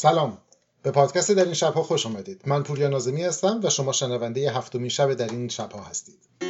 سلام. به پادکست در این شبها خوش آمدید من پوریا نازمی هستم و شما شنونده هفتمین شب در این شبها هستید.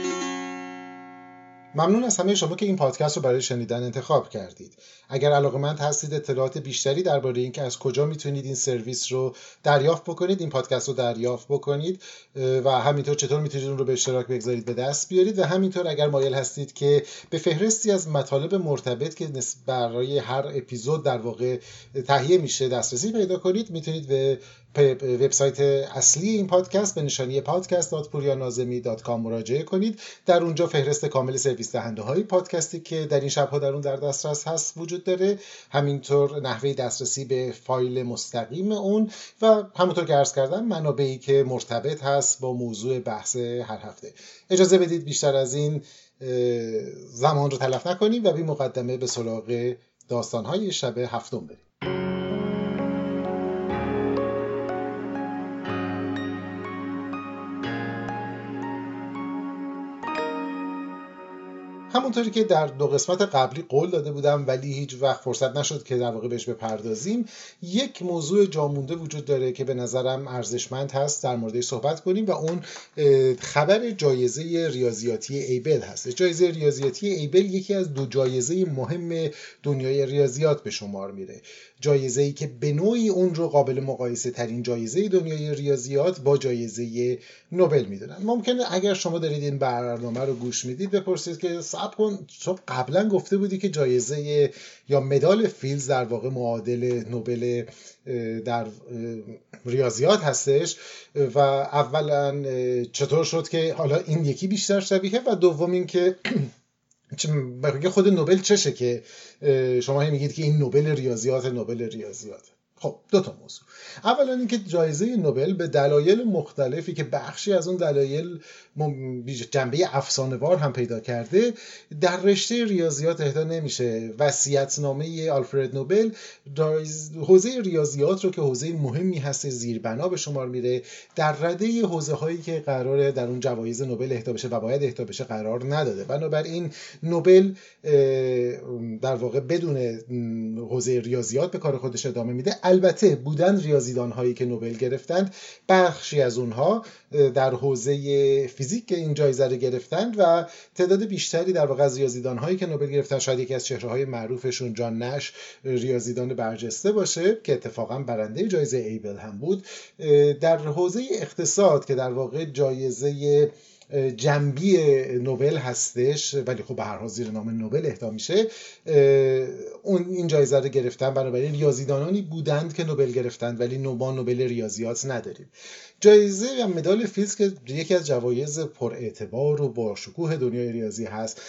ممنون از همه شما که این پادکست رو برای شنیدن انتخاب کردید. اگر علاقمند هستید اطلاعات بیشتری درباره اینکه از کجا می‌تونید این سرویس رو دریافت بکنید این پادکست رو دریافت بکنید و همینطور چطور می‌تونید اون رو به اشتراک بگذارید به دست بیارید. و همینطور اگر مایل هستید که به فهرستی از مطالب مرتبط که برای هر اپیزود در واقع تهیه میشه دسترسی پیدا کنید می‌تونید به وبسایت اصلی این پادکست به نشانی podcast.purianazemi.com مراجعه کنید. در اونجا فهرست کامل سرویس دهنده های پادکستی که در این شبها در اون در دسترس هست وجود داره. همینطور نحوه دسترسی به فایل مستقیم اون و همونطور که عرض کردم منابعی که مرتبط هست با موضوع بحث هر هفته. اجازه بدید بیشتر از این زمان رو تلف نکنیم و بی مقدمه به سراغ داستانهای شب هفتم بریم. همونطوری که در دو قسمت قبلی قول داده بودم ولی هیچ وقت فرصت نشد که در واقع بهش بپردازیم. یک موضوع جامونده وجود داره که به نظرم ارزشمند هست در موردش صحبت کنیم و اون خبر جایزه ریاضیاتی ایبل هست. جایزه ریاضیاتی ایبل یکی از دو جایزه مهم دنیای ریاضیات به شمار میره. جایزه ای که به نوعی اون رو قابل مقایسه ترین جایزه دنیای ریاضیات با جایزه نوبل می‌دونن. ممکنه اگر شما دارید این برنامه رو گوش می‌دید بپرسید که صبر کن تو قبلا گفته بودی که جایزه یا مدال فیلز در واقع معادل نوبل در ریاضیات هستش و اولا چطور شد که حالا این یکی بیشتر شبیه و دوم اینکه خود نوبل چشه که شما میگید که این نوبل ریاضیات نوبل ریاضیات. خب دو تا موضوع. اولا اینکه جایزه نوبل به دلایل مختلفی که بخشی از اون دلایل جنبه افسانه‌وار هم پیدا کرده در رشته ریاضیات اهدا نمیشه. وصیت‌نامه آلفرد نوبل حوزه ریاضیات رو که حوزه مهمی هست زیربنا به شمار میره. در رده حوزه هایی که قراره در اون جوایز نوبل اهدا بشه و باید اهدا بشه قرار نداده. بنابراین نوبل در واقع بدون حوزه ریاضیات به کار خودش ادامه میده. البته بودن ریاضیدان هایی که نوبل گرفتند بخشی از اونها در حوزه فیزیک این جایزه رو گرفتند و تعداد بیشتری در واقع از ریاضیدان هایی که نوبل گرفتن شاید یکی از چهره های معروفشون جان نش ریاضیدان برجسته باشه که اتفاقا برنده جایزه ایبل هم بود. در حوزه اقتصاد که در واقع جایزه جنبی نوبل هستش ولی خب به هر حال زیر نام نوبل اهدا میشه اون این جایزه رو گرفتن بنابراین ریاضیدانانی بودند که نوبل گرفتند ولی نوبا نوبل ریاضیات نداریم. جایزه و مدال فیزیک یکی از جوایز پر اعتبار و با شکوه دنیای ریاضی هست.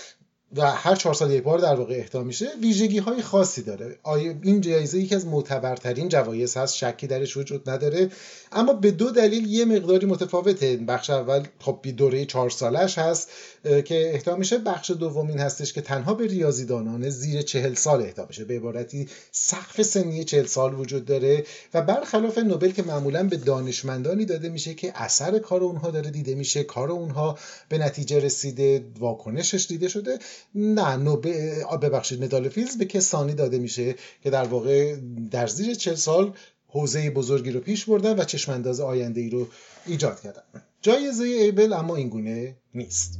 و هر چهار سال یک بار در واقع اهدا میشه ویژگی های خاصی داره. این جایزه یکی از معتبرترین جوایز هست شکی درش وجود نداره. اما به دو دلیل یه مقداری متفاوته. بخش اول خب دوره چهار سالش هست که اهدا میشه. بخش دومین هستش که تنها به ریاضیدانان زیر چهل سال اهدا میشه. به عبارتی سقف سنی چهل سال وجود داره و برخلاف نوبل که معمولا به دانشمندانی داده میشه که اثر کار اونها داره دیده میشه کار اونها به نتیجه رسیده واکنشش دیده شده. نه نوبل ببخشید مدال فیلز به کسانی داده میشه که در واقع در زیر چهل سال حوزه بزرگی رو پیش بردن و چشمانداز آینده ای رو ایجاد کردن. جایزه ایبل اما اینگونه نیست.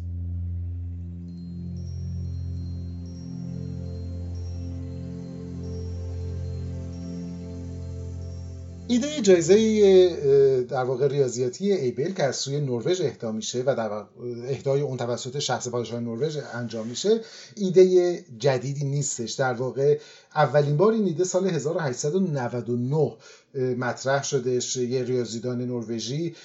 ایده جایزه در واقع ریاضیاتی ایبل که از سوی نروژ اهدا میشه و در اهدای اون توسط شخص پادشاه نروژ انجام میشه ایده جدیدی نیستش. در واقع اولین بار این ایده سال 1899 مطرح شدش یه ریاضیدان نروژی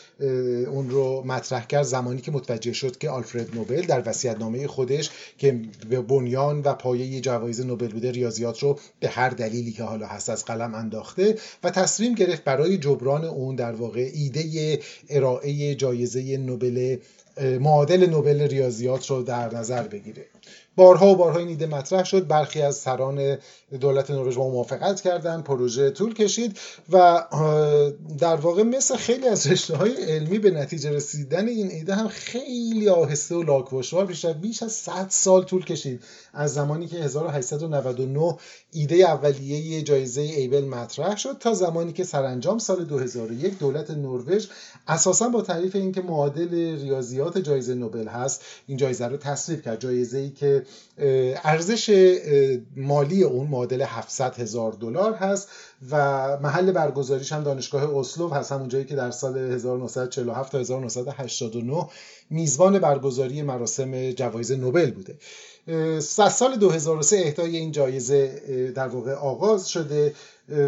اون رو مطرح کرد زمانی که متوجه شد که آلفرد نوبل در وصیت‌نامه خودش که به بنیان و پایه جوایز نوبل بوده ریاضیات رو به هر دلیلی که حالا هست از قلم انداخته و تصمیم گرفت برای جبران اون در واقع ایده ارائه جایزه نوبل معادل نوبل ریاضیات رو در نظر بگیره. بارها و بارها این ایده مطرح شد. برخی از سران دولت نروژ با موافقت کردن پروژه طول کشید و در واقع مثل خیلی از رشته های علمی به نتیجه رسیدن این ایده هم خیلی آهسته و لاکوشوار بیش از بیش از 100 سال طول کشید. از زمانی که 1899 ایده اولیه جایزه ایبل مطرح شد تا زمانی که سرانجام سال 2001 دولت نروژ اساسا با تعریف اینکه معادل ریاضیات جایزه نوبل هست. این جایزه رو تصویب کرد. جایزه ای که ارزش مالی اون معادل 700 هزار دلار هست. و محل برگزاریش هم دانشگاه اسلو هست همون جایی که در سال 1947 تا 1989 میزبان برگزاری مراسم جوایز نوبل بوده. سال 2003 اهدای این جایزه در واقع آغاز شده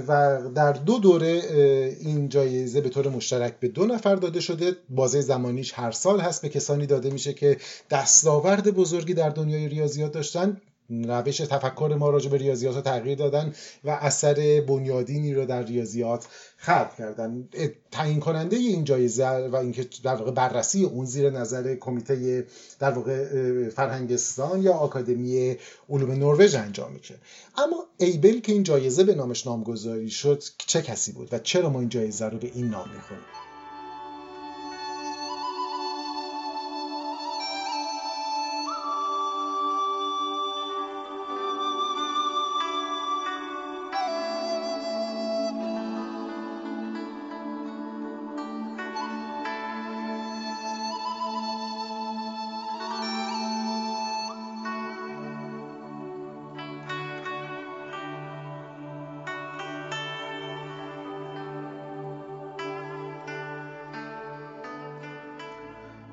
و در دو دوره این جایزه به طور مشترک به دو نفر داده شده. بازه زمانیش هر سال هست. به کسانی داده میشه که دستاورد بزرگی در دنیای ریاضیات داشتن. روش تفکر ما راجع به ریاضیات رو تغییر دادن و اثر بنیادینی رو در ریاضیات خلق کردن. تعیین کننده این جایزه و اینکه در واقع بررسی اون زیر نظر کمیته در واقع فرهنگستان یا آکادمی علوم نروژ انجام میشه. اما ایبل که این جایزه به نامش نامگذاری شد چه کسی بود و چرا ما این جایزه رو به این نام می‌خونیم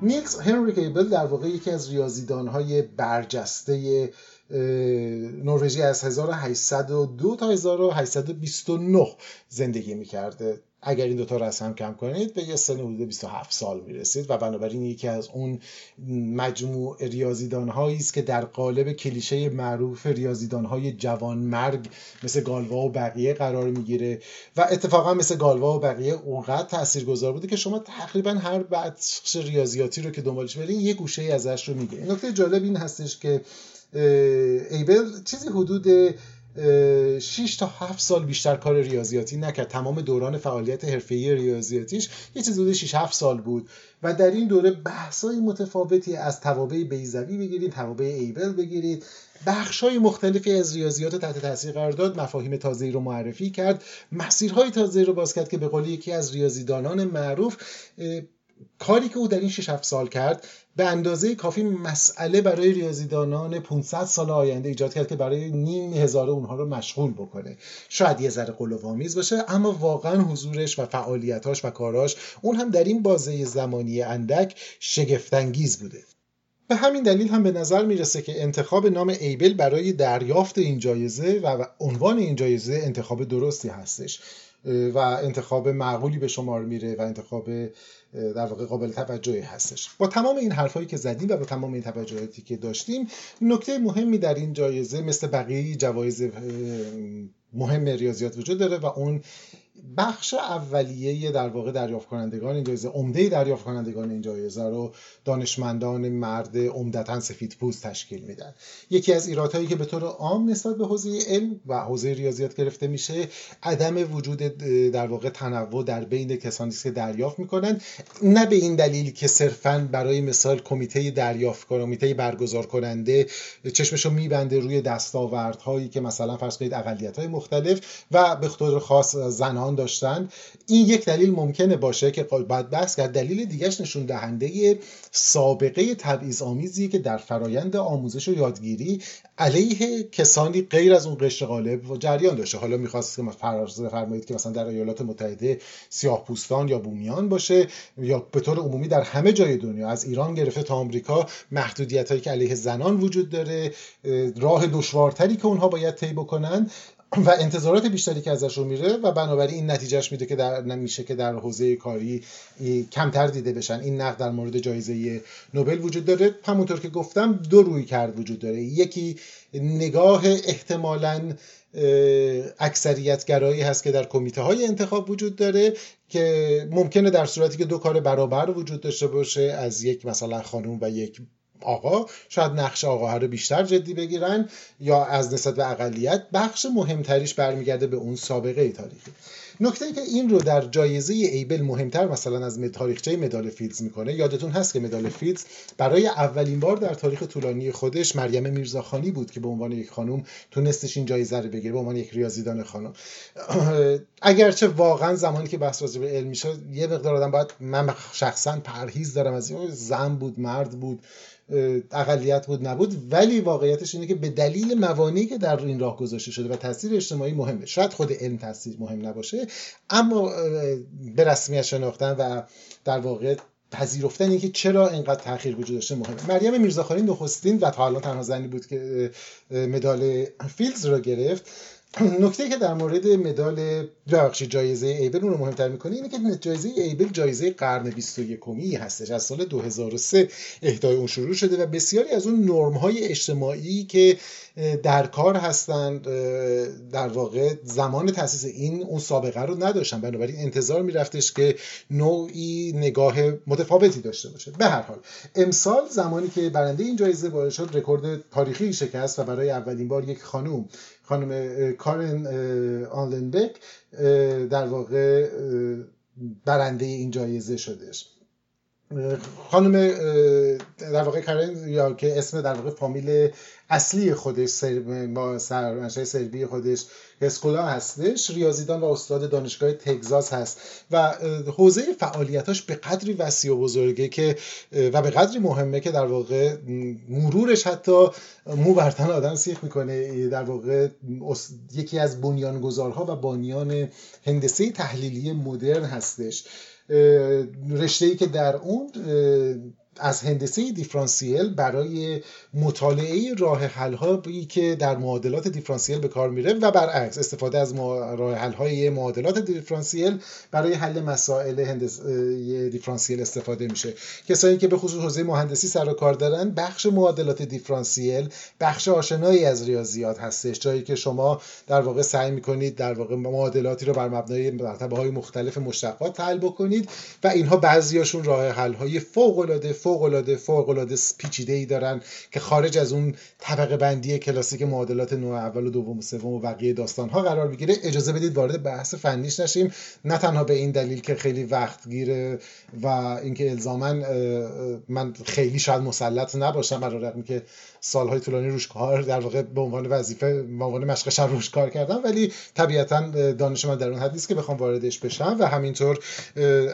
نیکس هنری کیبل در واقع یکی از ریاضیدانهای برجسته نروژی از 1802 تا 1829 زندگی می‌کرده. اگر این دوتا رو از هم کم کنید به یه سن حدود 27 سال می‌رسید و بنابراین یکی از اون مجموع ریاضیدان است که در قالب کلیشه معروف ریاضیدان های جوان مرگ مثل گالوا و بقیه قرار می‌گیره و اتفاقا مثل گالوا و بقیه اونقدر تاثیرگذار بوده که شما تقریبا هر بخش ریاضیاتی رو که دنبالش برین یه گوشه ازش رو میگه نکته جالب این هستش که ایبل چیزی حدود 6 تا 7 سال بیشتر کار ریاضیاتی نکرد. تمام دوران فعالیت حرفه‌ای ریاضیاتیش یه چیزی حدود 6 7 سال بود. و در این دوره بحث‌های متفاوتی از توابع بیزوی بگیرید توابع ایبل بگیرید. بخش‌های مختلفی از ریاضیات تحت تاثیر قرار داد. مفاهیم تازه‌ای رو معرفی کرد. مسیرهای تازه‌ای رو باز کرد که به قول یکی از ریاضیدانان معروف کاری که او در این 6 7 سال کرد به اندازه کافی مسئله برای ریاضیدانان 500 سال آینده ایجاد کرد که برای نیم هزار اونها رو مشغول بکنه. شاید یه ذره قلوآمیز باشه اما واقعا حضورش و فعالیتاش و کاراش اون هم در این بازه زمانی اندک شگفتانگیز بوده. به همین دلیل هم به نظر می‌رسه که انتخاب نام ایبل برای دریافت این جایزه و عنوان این جایزه انتخاب درستی هستش. و انتخاب معقولی به شمار میره و انتخاب در واقع قابل توجهی هستش. با تمام این حرفایی که زدیم و با تمام این توجهاتی که داشتیم نکته مهمی در این جایزه مثل بقیه جوایز مهم ریاضیات وجود داره و اون بخش اولیه در واقع دریافت کنندگان این جایزه عمده دریافت کنندگان این جایزه رو دانشمندان مرد عمدتا سفید پوست تشکیل میدن. یکی از ایرادهایی که به طور عام نسبت به حوزه علم و حوزه ریاضیات گرفته میشه عدم وجود در واقع تنوع در بین کسانی که دریافت می‌کنن. نه به این دلیل که صرفا برای مثال کمیته دریافت کمیته برگزار کننده چشمشو میبنده روی دستاوردهایی که مثلا فرض کنید اقلیت های مختلف و به طور خاص زنان داشتن. این یک دلیل ممکنه باشه که باید بحث کرد دلیل دیگهش نشون دهنده سابقه تبعیض آمیزی که در فرایند آموزش و یادگیری علیه کسانی غیر از اون قشر غالب و جریان داشته. حالا می‌خواست که فرض فرمایید که مثلا در ایالات متحده سیاه پوستان یا بومیان باشه یا به طور عمومی در همه جای دنیا. از ایران گرفته تا آمریکا محدودیت هایی که علیه زنان وجود داره راه دشوارتری که اونها باید طی بکنن. و انتظارات بیشتری که ازش رو میره و بنابراین این نتیجهش میده که در نمیشه که در حوزه کاری کمتر دیده بشن. این نقد در مورد جایزه نوبل وجود داره. همونطور که گفتم دو رویکرد وجود داره. یکی نگاه احتمالاً اکثریت گرایی هست که در کمیته های انتخاب وجود داره که ممکنه در صورتی که دو کار برابر وجود داشته باشه از یک مثلا خانوم و یک آقا شاید نقش آقاها رو بیشتر جدی بگیرن یا از نسبت به اقلیت بخش مهمتریش برمیگرده به اون سابقه تاریخی. نکته که این رو در جایزه آبل مهمتر مثلا از تاریخچه مدال فیلدز می‌کنه یادتون هست که مدال فیلدز برای اولین بار در تاریخ طولانی خودش مریم میرزاخانی بود که به عنوان یک خانم تونستش این جایزه رو بگیره به عنوان یک ریاضیدان خانم. اگرچه واقعا زمانی که بحث راجع به علم میشه یه مقدار آدم باید من شخصا پرهیز دارم از این زن بود مرد بود اقلیت بود نبود. ولی واقعیتش اینه که به دلیل موانعی که در این راه گذاشته شده و تاثیر اجتماعی مهمه. شاید خود علم تاثیر مهم نباشه اما به رسمیت شناختن و در واقع پذیرفتن اینکه چرا اینقدر تاخیر وجود داشته مهمه. مریم میرزاخانی نخستین و تا الان تنها زنی بود که مدال فیلدز را گرفت. نکته که در مورد مدال ببخشید جایزه آبل اون رو مهمتر می‌کنه اینه که جایزه آبل جایزه قرن 21 هستش. از سال 2003 اهدای اون شروع شده و بسیاری از اون نرم های اجتماعی که در کار هستند در واقع زمان تاسیس این اون سابقه رو نداشتن. بنابراین انتظار میرفتش که نوعی نگاه متفاوتی داشته باشه. به هر حال امسال زمانی که برنده این جایزه وارد شد رکورد تاریخی شکست و برای اولین بار یک خانوم خانم کارن آنلنبک در واقع برنده این جایزه شدش. خانم در واقع کارن یا که اسم در واقع فامیل اصلی خودش با سرمنشه سربی خودش اسکولا هستش ریاضیدان و استاد دانشگاه تگزاس هست و حوزه فعالیتاش به قدری وسیع و بزرگه که و به قدری مهمه که در واقع مرورش حتی مو برتن آدم سیخ می‌کنه. در واقع یکی از بنیانگذارها و بانیان هندسه تحلیلی مدرن هستش. رشته ای که در اون از هندسه دیفرانسیل برای مطالعه راه حل هایی که در معادلات دیفرانسیل به کار میره و برعکس استفاده از راه حل های معادلات دیفرانسیل برای حل مسائل هندسه دیفرانسیل استفاده میشه. کسایی که به خصوص حوزه مهندسی سر و کار دارن بخش معادلات دیفرانسیل بخش آشنایی از ریاضیات هستش. جایی که شما در واقع سعی می‌کنید در واقع معادلاتی رو بر مبنای مرتبه های مختلف مشتقات حل بکنید و اینها بعضیاشون راه حل های فوق العاده فوق العاده فوق العاده پیچیده ای دارن که خارج از اون طبقه بندی کلاسیک معادلات نوع اول و دوم و سوم و بقیه داستان ها قرار بگیره اجازه بدید وارد بحث فنیش نشیم. نه تنها به این دلیل که خیلی وقت گیره و اینکه الزاما من خیلی شاید مسلط نباشم برای که سالهای طولانی روش کار در واقع به عنوان وظیفه به عنوان مشق شب روش کار کردم. ولی طبیعتا دانش من در اون حد نیست که بخوام واردش بشم و همینطور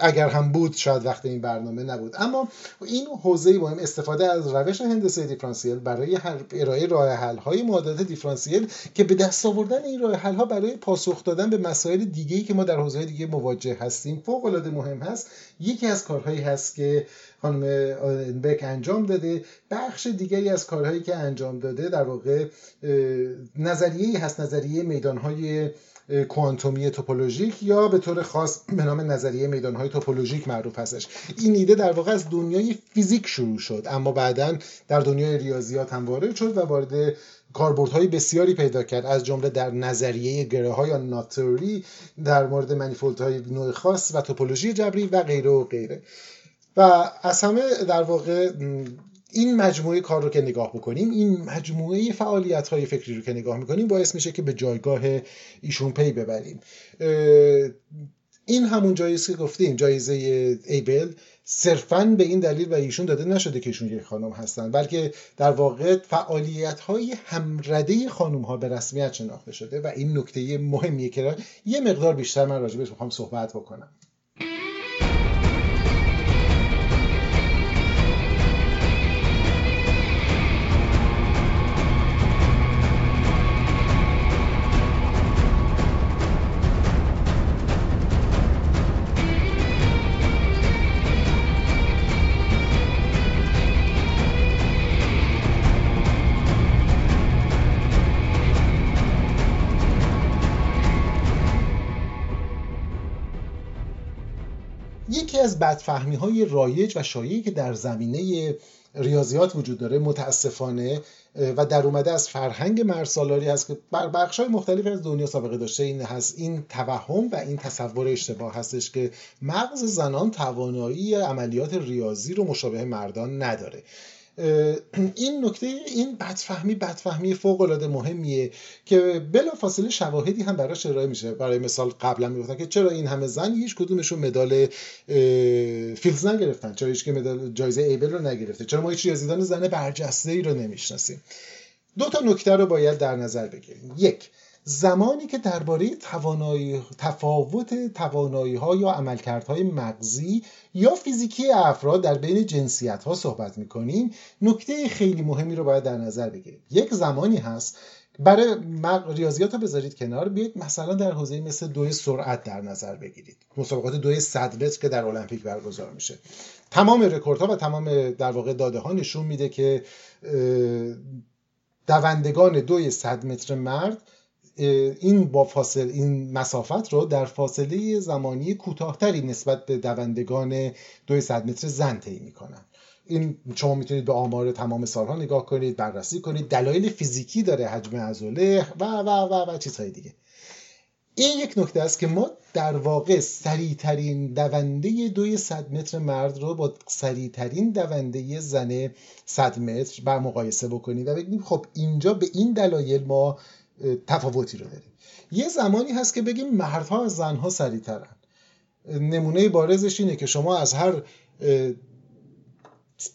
اگر هم بود شاید وقت این برنامه نبود. اما این حوزه مهم استفاده از روش هندسه دیفرانسیل برای ارائه راه حل های معادلات دیفرانسیل که به دست آوردن این راه حل ها برای پاسخ دادن به مسائل دیگه ای که ما در حوزه دیگه مواجه هستیم فوق العاده مهم هست. یکی از کارهایی هست که خانم بک انجام داده. بخش دیگری از کارهایی که انجام داده در واقع نظریه هست نظریه میدانهای کوانتومی توپولوژیک یا به طور خاص به نام نظریه میدانهای توپولوژیک معروف هستش. این ایده در واقع از دنیای فیزیک شروع شد اما بعدا در دنیای ریاضیات هم وارد شد و وارد کاربردهای بسیاری پیدا کرد از جمله در نظریه گره های یا ناتوری در مورد منیفولد های نوع خاص و توپولوژی جبری و غیره و غیره. و از همه در واقع این مجموعه کار رو که نگاه بکنیم این مجموعه فعالیت های فکری رو که نگاه می‌کنیم باعث میشه که به جایگاه ایشون پی ببریم. این همون جایزه که گفتیم جایزه ایبل صرفا به این دلیل و ایشون داده نشده که ایشون یک خانم هستن بلکه در واقع فعالیت های همرده خانم ها به رسمیت شناخته شده و این نکته مهمیه که یه مقدار بیشتر من راجبش می‌خوام صحبت بکنم. از بدفهمی های رایج و شایعی که در زمینه ریاضیات وجود داره متاسفانه و در اومده از فرهنگ مرسالاری هست که بر بخش های مختلف از دنیا سابقه داشته. این هست این توهم و این تصور اشتباه هستش که مغز زنان توانایی عملیات ریاضی رو مشابه مردان نداره. این نکته این بدفهمی بدفهمی فوق العاده مهمیه که بلا فاصله شواهدی هم براش ارائه میشه. برای مثال قبلا می‌گفتن که چرا این همه زن هیچ کدومشون مدال فیلز نگرفتن چرا هیچ که مدال جایزه ایبل رو نگرفته چرا ما هیچ ریاضیدان زن برجسته ای رو نمی‌شناسیم. دو تا نکته رو باید در نظر بگیریم. یک زمانی که درباره توانایی تفاوت توانایی ها یا عملکردهای مغزی یا فیزیکی افراد در بین جنسیت ها صحبت می کنیم نکته خیلی مهمی رو باید در نظر بگیریم. یک زمانی هست برای ریاضیات رو بذارید کنار بیاید مثلا در حوزه مثل دوی سرعت در نظر بگیرید. مسابقات دوی صد متر که در المپیک برگزار میشه. تمام رکوردها و تمام در واقع داده ها نشون میده که دوندگان دوی صد متر مرد این با فاصل این مسافت رو در فاصله زمانی کوتاهتری نسبت به دوندگان 200 متر زن طی می‌کنن. این شما می‌تونید به آمار تمام سالها نگاه کنید بررسی کنید دلایل فیزیکی داره حجم عضله و و و و چیزهای دیگه. این یک نکته است که ما در واقع سریعترین دونده دوی صد متر مرد رو با سریعترین دونده زن صد متر بر مقایسه بکنیم. و بگیم خب اینجا به این دلایل ما تفاوتی رو داریم. یه زمانی هست که بگیم مردها از زنها سریعترن. نمونه بارزش اینه که شما از هر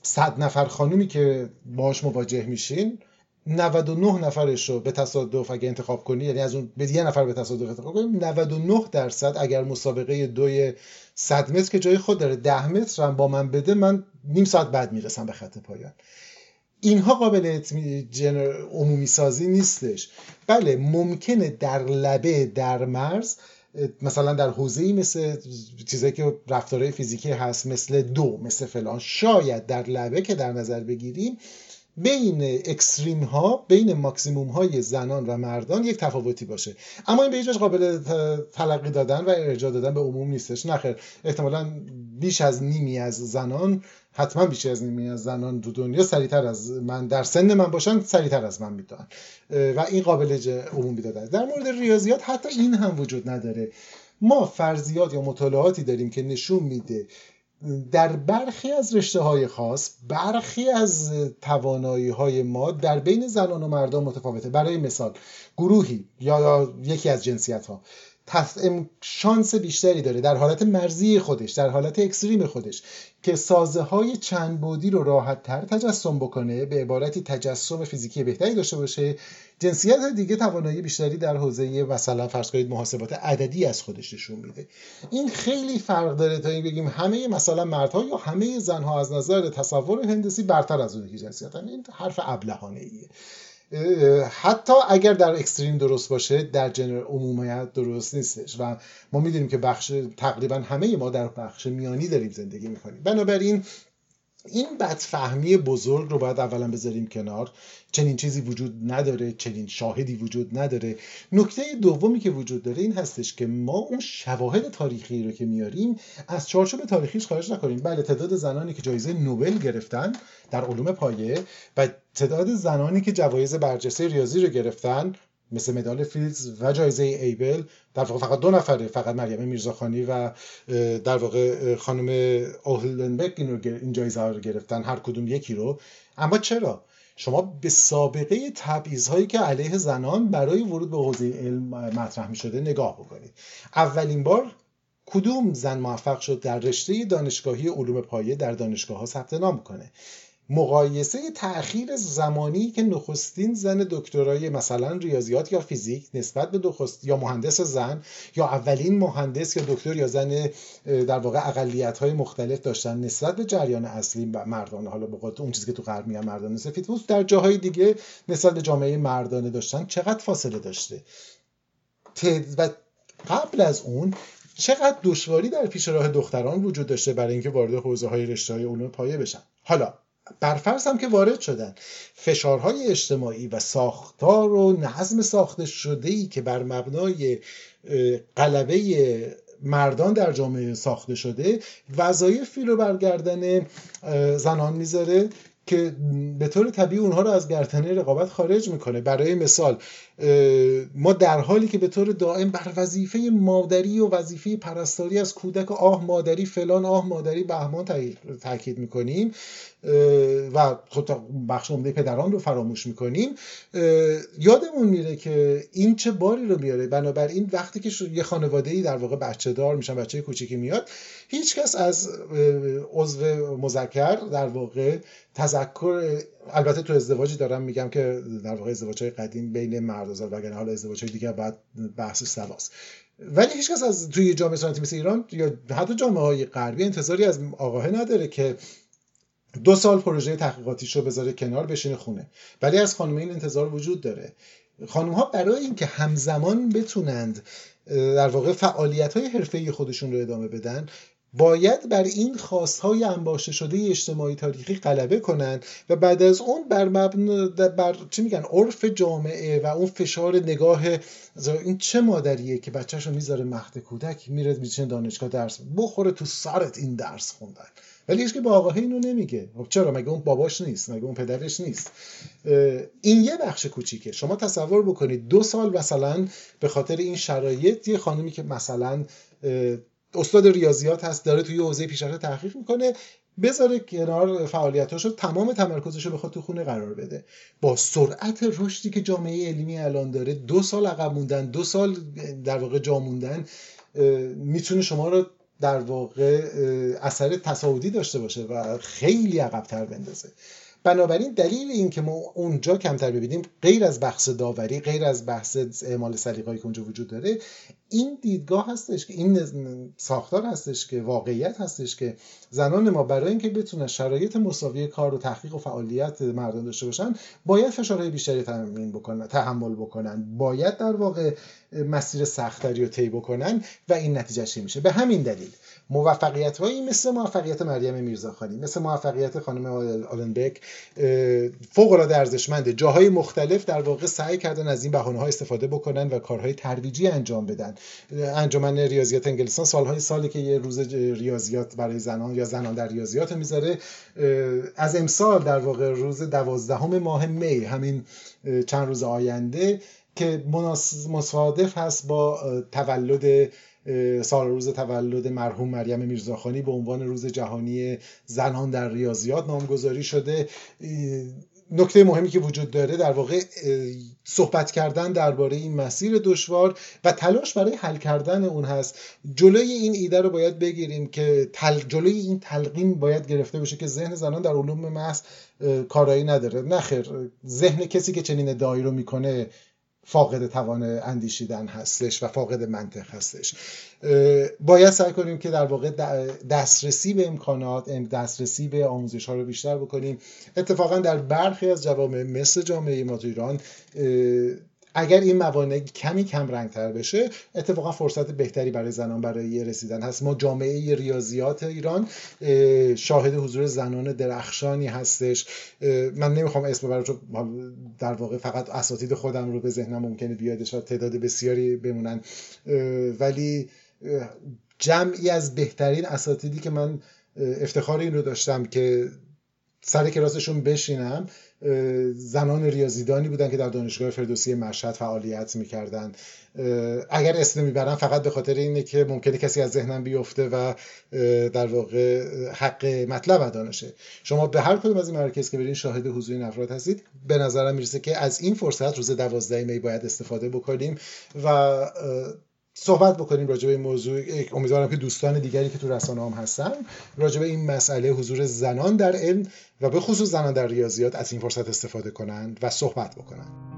صد نفر خانومی که باش مواجه میشین 99 نفرش رو به تصادف اگه انتخاب کنی یعنی از اون به یه نفر به تصادف انتخاب کنی 99 درصد اگر مسابقه دوی 100 متر که جای خود داره 10 متر هم با من بده من نیم ساعت بعد می‌رسم به خط پایان. اینها قابل عمومی سازی نیستش. بله ممکنه در لبه در مرز مثلا در حوزه ای مثل چیزایی که رفتارهای فیزیکی هست مثل دو مثل فلان شاید در لبه که در نظر بگیریم بین اکستریم ها بین ماکسیموم های زنان و مردان یک تفاوتی باشه. اما این به هیچ قابل تلقی دادن و ارجاع دادن به عموم نیستش. نخیر احتمالا بیش از نیمی از زنان حتما بیشتر از نیمی از زنان تو دنیا سریعتر از من در سن من باشن سریعتر از من می‌دونن و این قابل عمومی دادن در مورد ریاضیات حتی این هم وجود نداره. ما فرضیات یا مطالعاتی داریم که نشون میده در برخی از رشته های خاص برخی از توانایی های ما در بین زنان و مردان متفاوته. برای مثال گروهی یا یکی از جنسیت ها شانس بیشتری داره در حالت مرزی خودش در حالت اکستریم خودش که سازه های چند بودی رو راحت تر تجسم بکنه به عبارتی تجسم فیزیکی بهتری داشته باشه. جنسیت دیگه توانایی بیشتری در حوزه مثلا فرض کنید محاسبات عددی از خودش نشون میده. این خیلی فرق داره تا این بگیم همه مثلا مردها یا همه زنها از نظر تصور هندسی برتر از اون جنسیت این حرف ابلهانه ایه حتی اگر در اکستریم درست باشه در جنر عمومیت درست نیستش. و ما می‌دونیم که بخش تقریبا همه ما در بخش میانی داریم زندگی می‌کنیم. بنابراین این بدفهمی بزرگ رو باید اولا بذاریم کنار. چنین چیزی وجود نداره چنین شاهدی وجود نداره. نکته دومی که وجود داره این هستش که ما اون شواهد تاریخی رو که میاریم از چارچوب تاریخیش خارج نکنیم. بله تعداد زنانی که جایزه نوبل گرفتن در علوم پایه و تعداد زنانی که جوایز برجسته ریاضی رو گرفتن مثل مدال فیلدز و جایزه آبل در واقع فقط دو نفره فقط مریم میرزاخانی و در واقع خانم اوهلنبک این جایزه ها رو گرفتن هر کدوم یکی رو. اما چرا؟ شما به سابقه تبعیض که علیه زنان برای ورود به حوزه علم مطرح می شده نگاه بکنید. اولین بار کدوم زن موفق شد در رشته دانشگاهی علوم پایه در دانشگاه ها ثبت نام کنه؟ مقایسه تأخیر زمانی که نخستین زن دکترای مثلا ریاضیات یا فیزیک نسبت به دخست یا مهندس زن یا اولین مهندس یا دکتر یا زن در واقع اقلیت های مختلف داشتن نسبت به جریان اصلی مردان حالا به اون چیزی که تو غرب میگن مردان سفید در جاهای دیگه نسبت به جامعه مردانه داشتن چقدر فاصله داشته؟ و قبل از اون چقدر دشواری در پیش راه دختران وجود داشته برای اینکه وارد حوزه های رشته های علوم پایه بشن؟ حالا برفرض هم که وارد شدن. فشارهای اجتماعی و ساختار و نظم ساخته شده ای که بر مبنای قلبه مردان در جامعه ساخته شده وظایفی رو برگردن زنان می‌ذاره که به طور طبیعی اونها رو از گردنه رقابت خارج می‌کنه. برای مثال ما در حالی که به طور دائم بر وظیفه مادری و وظیفه پرستاری از کودک آه مادری فلان آه مادری بهمان تاکید می‌کنیم و خب بخش عمده پدران رو فراموش می‌کنیم. یادمون میره که این چه باری رو میاره. بنابراین وقتی که یه خانواده ای در واقع بچه دار میشن بچه کوچیکی میاد هیچکس از عضو مذکر در واقع تذکر البته تو ازدواجی دارم میگم که در واقع ازدواج های قدیم بین مرد و زن وگرنه حالا ازدواج های دیگه بعد بحث سواست. ولی هیچکس از توی جامعه سنتی مثل ایران یا حتی جامعه های غربی انتظاری از آقاه نداره که دو سال پروژه تحقیقاتیش رو بذاره کنار بشینه خونه. ولی از خانم این انتظار وجود داره. خانم ها برای اینکه همزمان بتونند در واقع فعالیت های حرفه خودشون رو ادامه بدن باید بر این خواستهای انباشته شده اجتماعی تاریخی غلبه کنند و بعد از اون بر مبن... بر چی میگن عرف جامعه و اون فشار نگاه این چه مادریه که بچهش رو می‌ذاره مهد کودک میره میچین دانشگاه درس بخوره تو سرت این درس خوندن. ولی هیچ که با آقاه اینو نمیگه. خب چرا؟ مگه اون باباش نیست؟ مگه اون پدرش نیست؟ این یه بخش کوچیکه. شما تصور بکنید دو سال مثلا به خاطر این شرایط یه خانمی که مثلا استاد ریاضیات هست داره توی حوزه پیشرفت تحقیق می‌کنه بذاره کنار فعالیتاش رو تمام تمرکزش رو بخواد تو خونه قرار بده. با سرعت رشدی که جامعه علمی الان داره دو سال عقب موندن دو سال در واقع جا موندن می‌تونه شما رو در واقع اثر تصاعدی داشته باشه و خیلی عقبتر بندازه. بنابراین دلیل این که ما اونجا کمتر ببینیم غیر از بحث داوری غیر از بحث اعمال سلیقه‌ای که اونجا وجود داره این دیدگاه هستش که این ساختار هستش که واقعیت هستش که زنان ما برای اینکه بتونن شرایط مساوی کار و تحقیق و فعالیت مردان داشته باشن باید فشارهای بیشتری تحمل بکنن تحمل بکنن. باید در واقع مسیر سختری رو طی بکنن و این نتیجه میشه؟ به همین دلیل. موفقیت هایی مثل موفقیت مریم میرزاخانی مثل موفقیت خانم آلنبک فوق العاده ارزشمنده جاهای مختلف در واقع سعی کردن از این بهانه ها استفاده بکنن و کارهای ترویجی انجام بدن. انجمن ریاضیات انگلستان سالهای سالی که یه روز ریاضیات برای زنان یا زنان در ریاضیات می‌ذاره از امسال در واقع روز دوازدهم ماه می همین چند روز آینده که مصادف هست با تولد سال روز تولد مرحوم مریم میرزاخانی به عنوان روز جهانی زنان در ریاضیات نامگذاری شده. نکته مهمی که وجود داره در واقع صحبت کردن درباره این مسیر دشوار و تلاش برای حل کردن اون هست. جلوی این ایده رو باید بگیریم که تل... جلوی این تلقین باید گرفته بشه که ذهن زنان در علوم محض کارایی نداره. نخیر ذهن کسی که چنین ادعایی رو می‌کنه فاقد توان اندیشیدن هستش و فاقد منطق هستش. باید سعی کنیم که در واقع دسترسی به امکانات دسترسی به آموزش ها رو بیشتر بکنیم. اتفاقا در برخی از جوامع مثل جامعه ما ایران اگر این موانع کمی کم رنگ تر بشه اتفاقا فرصت بهتری برای زنان برای رسیدن هست. ما جامعه ریاضیات ایران شاهد حضور زنان درخشانی هستش. من نمی‌خوام اسم ببرم چون در واقع فقط اساتید خودم رو به ذهنم ممکنه بیادش و تعداد بسیاری بمونن. ولی جمعی از بهترین اساتیدی که من افتخار این رو داشتم که سر کلاسشون بشینم زنان ریاضیدانی بودن که در دانشگاه فردوسی مشهد فعالیت می‌کردن اگر اسم می‌برم فقط به خاطر اینه که ممکنه کسی از ذهنم بیفته و در واقع حق مطلب ادا نشه شما به هر کدوم از این مراکز که برین شاهد حضور این افراد هستید به نظرم می‌رسه که از این فرصت روز دوازده می باید استفاده بکنیم و صحبت بکنیم راجع به این موضوع. امیدوارم که دوستان دیگری که تو رسانه هم هستن راجع به این مسئله حضور زنان در علم و به خصوص زنان در ریاضیات از این فرصت استفاده کنند و صحبت بکنند.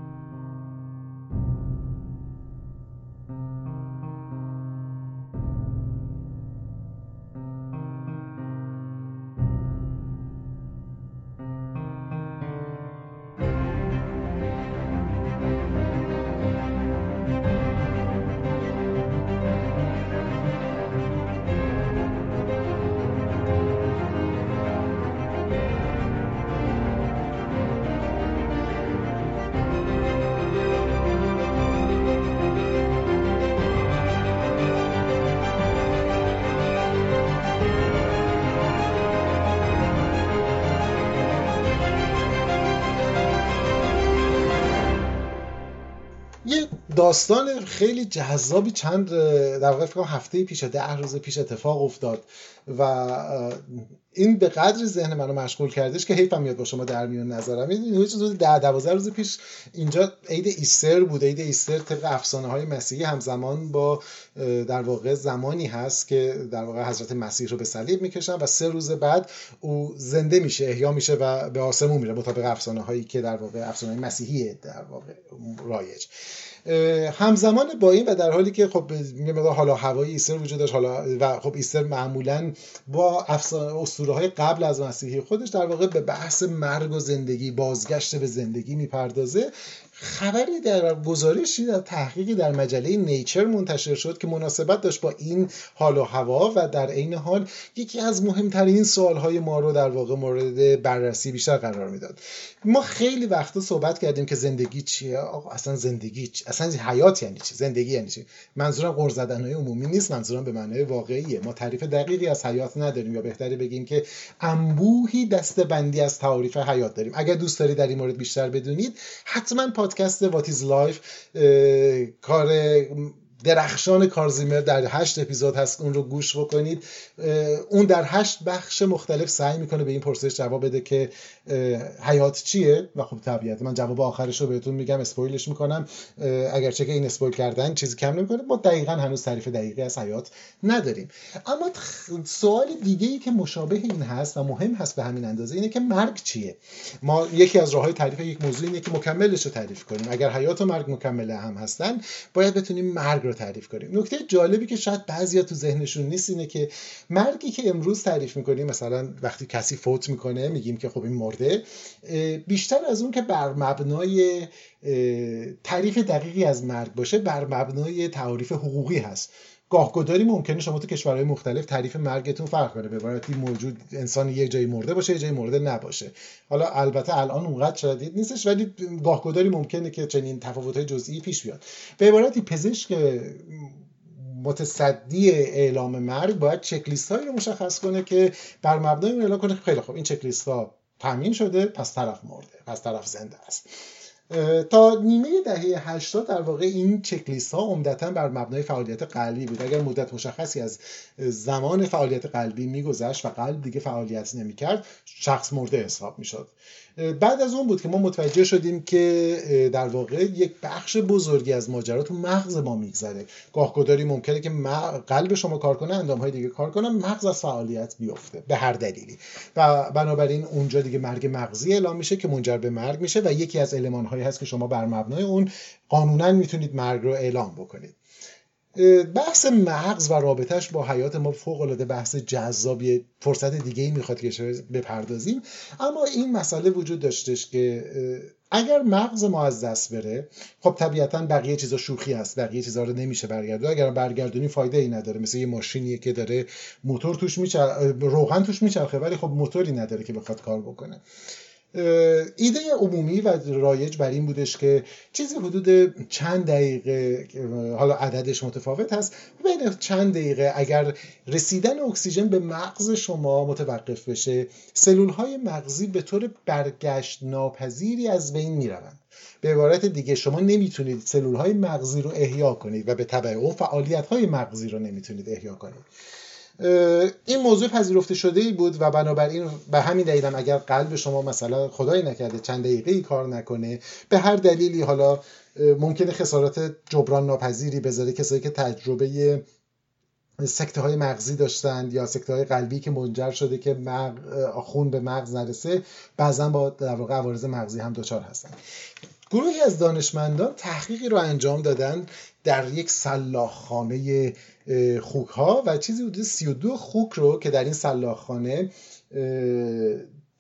داستان خیلی جذابی چند در واقع هفته پیش ده روز پیش اتفاق افتاد و این به قدر ذهن منو مشغول کردش که حیفم میاد با شما در میون نظرم. این چیز ده دوازده روز پیش اینجا عید ایستر بود. عید ایستر طبق افسانه های مسیحی همزمان با در واقع زمانی هست که در واقع حضرت مسیح رو به صلیب می‌کشن و سه روز بعد او زنده میشه احیا میشه و به آسمون میره مطابق افسانه هایی که در واقع افسانه مسیحی در واقع رایج. همزمان با این و در حالی که خب یه حالا هوای ایستر وجود داشت حالا و خب ایستر معمولا با اسطوره های قبل از مسیحی خودش در واقع به بحث مرگ و زندگی بازگشت به زندگی می‌پردازه. خبری در گزارشی در تحقیقی در مجله نیچر منتشر شد که مناسبت داشت با این حال و هوا و در عین حال یکی از مهمترین سوالهای ما رو در واقع مورد بررسی بیشتر قرار می‌داد. ما خیلی وقتا صحبت کردیم که زندگی چیه؟ آقا اصلا زندگی چیه؟ اصلا حیات یعنی چی؟ زندگی یعنی چی؟ منظورم غر زدن های عمومی نیست منظورم به معنای واقعیه. ما تعریف دقیقی از حیات نداریم یا بهتره بگیم که انبوهی دسته‌بندی از تعریف حیات داریم. اگر دوست داری در این مورد بیشتر بدونید حتما پادکست What Is Life کار درخشان کارل زیمر در هشت اپیزود هست اون رو گوش بکنید. اون در هشت بخش مختلف سعی می‌کنه به این پرسش جواب بده که حیات چیه؟ و خب طبیعت من جواب آخرش رو بهتون میگم اسپویلش می‌کنم. اگرچه که این اسپویل کردن چیزی کم نمی‌کنه. ما دقیقا هنوز تعریف دقیقی از حیات نداریم. اما سوال دیگه ای که مشابه این هست و مهم هست به همین اندازه اینه که مرگ چیه؟ ما یکی از راههای تعریف یک موضوع اینه که مکملش رو تعریف کنیم. اگر حیات و مرگ مکمل هم هستن باید بتونیم مرگ رو تعریف کنیم. نکته جالبی که شاید بعضیا تو ذهنشون نیست اینه که مرگی که امروز تعریف می‌کنیم مثلا وقتی کسی فوت می‌کنه میگیم که خب این مرده بیشتر از اون که بر مبنای تعریف دقیقی از مرگ باشه بر مبنای تعریف حقوقی هست. گاهگداری ممکنه شما تو کشورهای مختلف تعریف مرگتون فرق کنه. به عبارتی موجود انسان یه جایی مرده باشه یه جایی مرده نباشه. حالا البته الان اونقدر شدید نیستش ولی گاهگداری ممکنه که چنین تفاوت‌های جزئی پیش بیاد. به عبارتی پزشک متصدی اعلام مرگ باید چکلیست هایی رو مشخص کنه که بر مبنای اون اعلام کنه خیلی خوب این چکلیست ها تامین شده پس طرف مرده پس طرف زنده است. تا نیمه دهه 80 در واقع این چکلیست ها عمدتا بر مبنای فعالیت قلبی بود. اگر مدت مشخصی از زمان فعالیت قلبی میگذشت و قلب دیگه فعالیت نمی‌کرد شخص مرده حساب می‌شد. بعد از اون بود که ما متوجه شدیم که در واقع یک بخش بزرگی از ماجرا تو مغز ما میگذره. گاهگداری ممکنه که قلب شما کار کنه اندام های دیگه کار کنه مغز از فعالیت بیفته به هر دلیلی. و بنابراین اونجا دیگه مرگ مغزی اعلام میشه که منجر به مرگ میشه و یکی از المان هایی هست که شما بر مبنای اون قانونا می‌تونید مرگ رو اعلام بکنید. بحث مغز و رابطهش با حیات ما فوق العاده بحث جذابی فرصت دیگه ای می‌خواد که بپردازیم. اما این مسئله وجود داشتش که اگر مغز ما از دست بره خب طبیعتا بقیه چیزا شوخی هست بقیه چیزا رو نمیشه برگردون. اگر برگردونی فایده ای نداره. مثل یه ماشینیه که داره موتور توش میچرخه روغن توش میچرخه ولی خب موتوری نداره که بخواد کار بکنه. ایده عمومی و رایج بر این بودش که چیزی حدود چند دقیقه حالا عددش متفاوت هست بین چند دقیقه اگر رسیدن اکسیژن به مغز شما متوقف بشه سلول های مغزی به طور برگشت ناپذیری از بین می‌روند. به عبارت دیگه شما نمی‌تونید سلول های مغزی رو احیا کنید و به تبع اون فعالیت های مغزی رو نمی‌تونید احیا کنید. این موضوع پذیرفته شده ای بود و بنابراین به همین دلیلم اگر قلب شما مثلا خدای نکرده چند دقیقه ای کار نکنه به هر دلیلی حالا ممکنه خسارات جبران ناپذیری بذاره. کسایی که تجربه سکته های مغزی داشتند یا سکته های قلبی که منجر شده که خون به مغز نرسه بعضا با در واقع عوارض مغزی هم دچار هستن. گروهی از دانشمندان تحقیقی رو انجام دادن در یک سلاخخانه خوک ها و چیزی حدود 32 خوک رو که در این سلاخخانه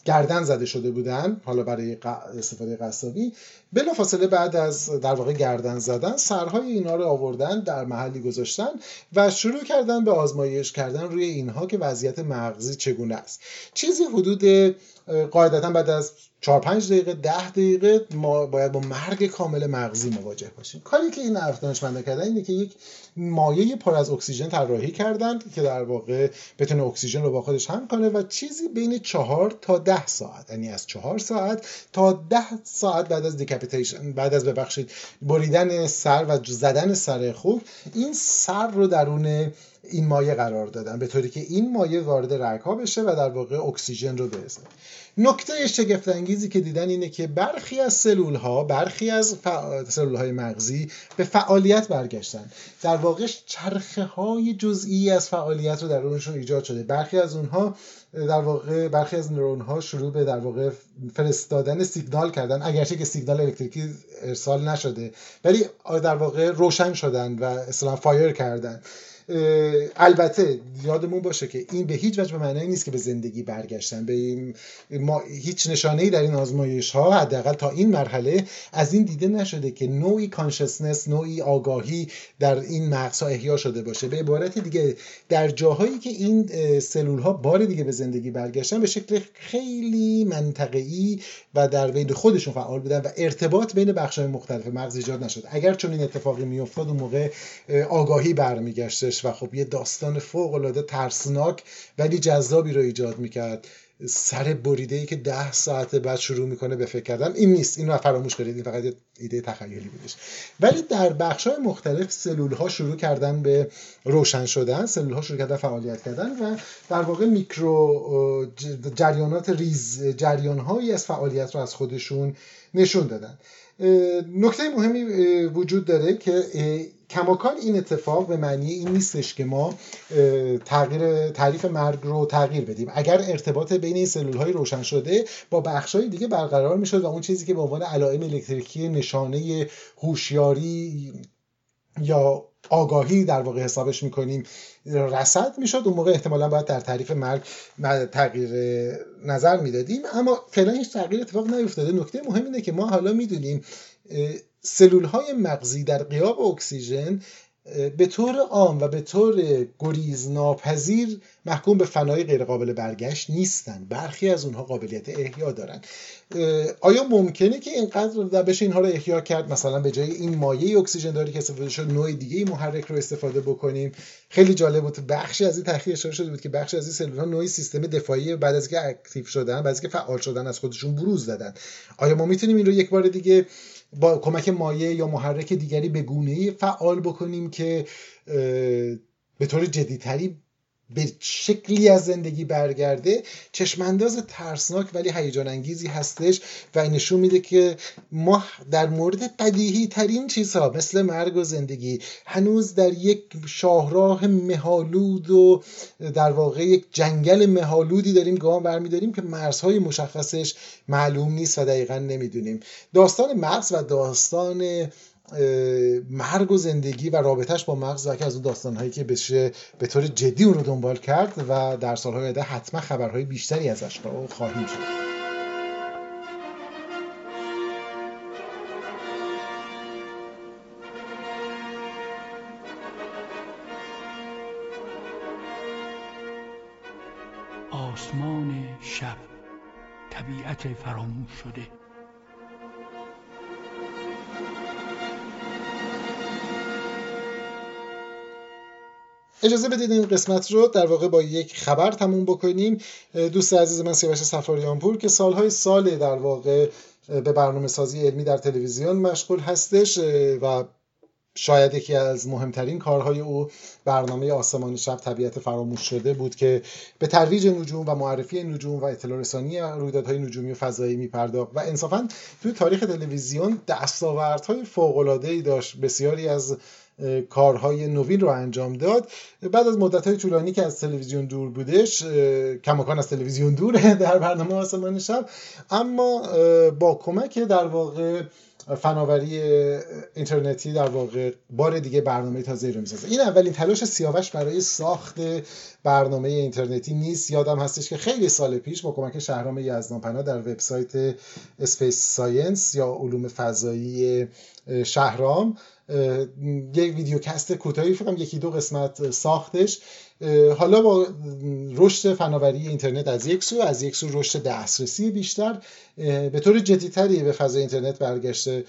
گردن زده شده بودن حالا برای استفاده قصابی بلا فاصله بعد از در واقع گردن زدن سرهای اینا رو آوردن در محلی گذاشتن و شروع کردن به آزمایش کردن روی اینها که وضعیت مغزی چگونه است. چیزی حدود قاعدتا بعد از چهار پنج دقیقه ده دقیقه ما باید با مرگ کامل مغزی مواجه باشیم. کاری که این طرف دانشمندا کردن اینه که یک مایه پر از اکسیژن طراحی کردند که در واقع بتونه اکسیژن رو با خودش حمل کنه و چیزی بین چهار تا ده ساعت یعنی از چهار ساعت تا ده ساعت بعد از decapitation بعد از ببخشید بریدن سر و زدن سر خوک این سر رو درون این مایه قرار دادن به طوری که این مایه وارد رگ ها بشه و در واقع اکسیژن رو برسه. نکته شگفت انگیزی که دیدن اینه که برخی از سلول ها برخی از سلول های مغزی به فعالیت برگشتن. در واقع چرخه های جزئی از فعالیت رو در اونشون ایجاد شده. برخی از اونها در واقع برخی از نورون ها شروع به در واقع فرستادن سیگنال کردن اگرچه که سیگنال الکتریکی ارسال نشده ولی در واقع روشن شدن و اصلا فایر کردن. البته یادمون باشه که این به هیچ وجه به معنی نیست که به زندگی برگشتن. به این ما هیچ نشانه ای در این آزمایش ها حداقل تا این مرحله از این دیده نشده که نوعی کانشسنس نوعی آگاهی در این مغزها احیا شده باشه. به عبارت دیگه در جاهایی که این سلول ها بار دیگه به زندگی برگشتن به شکل خیلی منطقه‌ای و در بین خودشون فعال بودن و ارتباط بین بخش های مختلف مغز ایجاد نشد. اگر چون این اتفاقی میافتاد اون موقع آگاهی برمیگشتش و خب یه داستان فوق العاده ترسناک ولی جذابی رو ایجاد می‌کرد. سر بریده ای که ده ساعت بعد شروع می‌کنه به فکر کردن این نیست. این رو فراموش کنید. این فقط ایده تخیلی بودش. ولی در بخش های مختلف سلول ها شروع کردن به روشن شدن. سلول ها شروع کردن فعالیت کردن و در واقع میکرو جریانات ریز جریان هایی از فعالیت رو از خودشون نشون دادن. نکته مهمی وجود داره که کماکان این اتفاق به معنی این نیستش که ما تغییر تعریف مرگ رو تغییر بدیم. اگر ارتباط بین این سلول های روشن شده با بخش های دیگه برقرار می‌شد و اون چیزی که به عنوان علائم الکتریکی نشانه هوشیاری یا آگاهی در واقع حسابش می‌کنیم رسد می‌شد. اون موقع احتمالا باید در تعریف مرگ تغییر نظر می‌دادیم. اما فعلا هیچ تغییر اتفاق نیفتاده. نکته مهم اینه که ما حالا می‌دونیم سلول های مغزی در قیاب اکسیژن به طور عام و به طور گریز ناپذیر محکوم به فنای غیرقابل برگشت نیستن. برخی از اونها قابلیت احیا دارن. آیا ممکنه که اینقدر بشه اینها رو احیا کرد؟ مثلا به جای این مایه اکسیژن داری که استفاده شد نوع دیگه ای محرک رو استفاده بکنیم. خیلی جالب بود. بخشی از این تحقیق اشاره شده بود که بخشی از این سلول ها نوعی سیستم دفاعی بعد از اینکه اکتیو شدن بعد از اینکه فعال شدن از خودشون بروز دادن. آیا ما می‌تونیم این رو یک بار دیگه با کمک مایه یا محرک دیگری به گونه فعال بکنیم که به طور جدیتری به شکلی از زندگی برگرده. چشمانداز ترسناک ولی هیجان انگیزی هستش و نشون میده که ما در مورد بدیهی ترین چیزها مثل مرگ و زندگی هنوز در یک شاهراه مهالود و در واقع یک جنگل مهالودی داریم گام برمیداریم که مرزهای مشخصش معلوم نیست و دقیقا نمی‌دونیم. داستان مغز و داستان مرگ و زندگی و رابطهش با مغز و از اون داستان هایی که بشه به طور جدی اون رو دنبال کرد و در سالهای آینده حتما خبرهای بیشتری ازش خواهیم شد آسمان شب طبیعت فراموش شده. اجازه بدید این قسمت رو در واقع با یک خبر تموم بکنیم. دوست عزیز من سیاوش سفاریانپور که سالهای سال در واقع به برنامه سازی علمی در تلویزیون مشغول هستش و شاید یکی از مهمترین کارهای او برنامه آسمان شب طبیعت فراموش شده بود که به ترویج نجوم و معرفی نجوم و اطلاع رسانی رویدادهای نجومی و فضایی میپرداخت. و انصافا توی تاریخ تلویزیون دستاوردهای فوق‌العاده‌ای داشت. بسیاری از کارهای نوین رو انجام داد. بعد از مدت طولانی که از تلویزیون دور بودش کماکان از تلویزیون دوره در برنامه آسمان شب. اما با کمک در واقع فناوری اینترنتی در واقع بار دیگه برنامه تازه رو می‌سازه. این اولین تلاش سیاوش برای ساخت برنامه اینترنتی نیست. یادم هستش که خیلی سال پیش با کمک شهرام یزدان‌پناه در وبسایت Space Science یا علوم فضایی شهرام یک videocast کوتاهی فکر کنم یکی دو قسمت ساختش. حالا با رشد فناوری اینترنت از یک سو از یک سو رشد دسترسی بیشتر. به طور جدیتری به فضای اینترنت برگشته.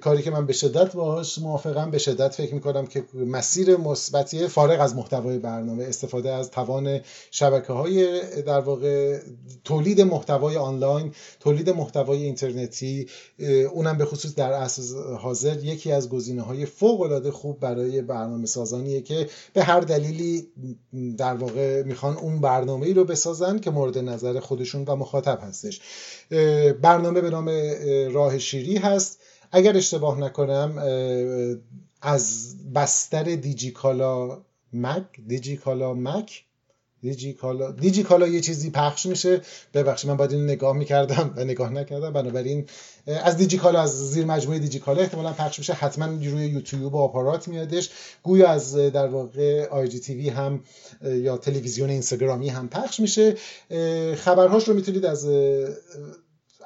کاری که من به شدت باهاش موافقم به شدت فکر می‌کنم که مسیر مثبتی فارغ از محتوای برنامه استفاده از توان شبکه های در واقع تولید محتوای آنلاین تولید محتوای اینترنتی اونم به خصوص در عصر حاضر یکی از گزینه های فوق العاده خوب برای برنامه سازانیه که به هر دلیلی در واقع می‌خوان اون برنامه ای رو بسازن که مورد نظر خودشون و مخاطب هستش. برنامه به نام راه شیری هست. اگر اشتباه نکنم از بستر دیجیکالا مک دیجیکالا مک دیجیکالا دیجیکالا یه چیزی پخش میشه. ببخشید من باید این نگاه می‌کردم و نگاه نکردم. بنابراین از دیجیکالا از زیر مجموعه دیجیکالا احتمالا پخش میشه. حتما روی یوتیوب و آپارات میادش. گویا از در واقع آی جی تیوی هم یا تلویزیون اینستاگرامی هم پخش میشه. خبرهاش رو می‌تونید از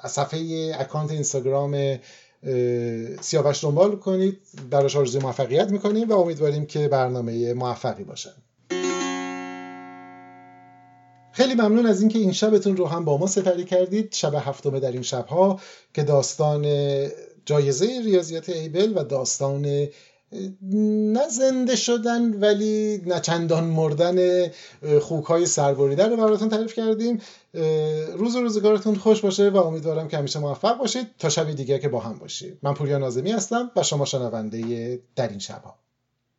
صفحه اکانت اینستاگرام سیاوش دنبال کنید براش آرزوی موفقیت می‌کنیم و امیدواریم که برنامه موفقی باشه. خیلی ممنون از اینکه این شبتون رو هم با ما سپری کردید. شب هفتمه در این شبها که داستان جایزه ریاضیات ایبل و داستان نه زنده شدن ولی نه چندان مردن خوک های سربریده رو براتون تعریف کردیم. روز و روزگارتون خوش باشه و امیدوارم که همیشه موفق باشید. تا شب دیگه که با هم باشید. من پوریا نازمی هستم و شما شنونده در این شبها.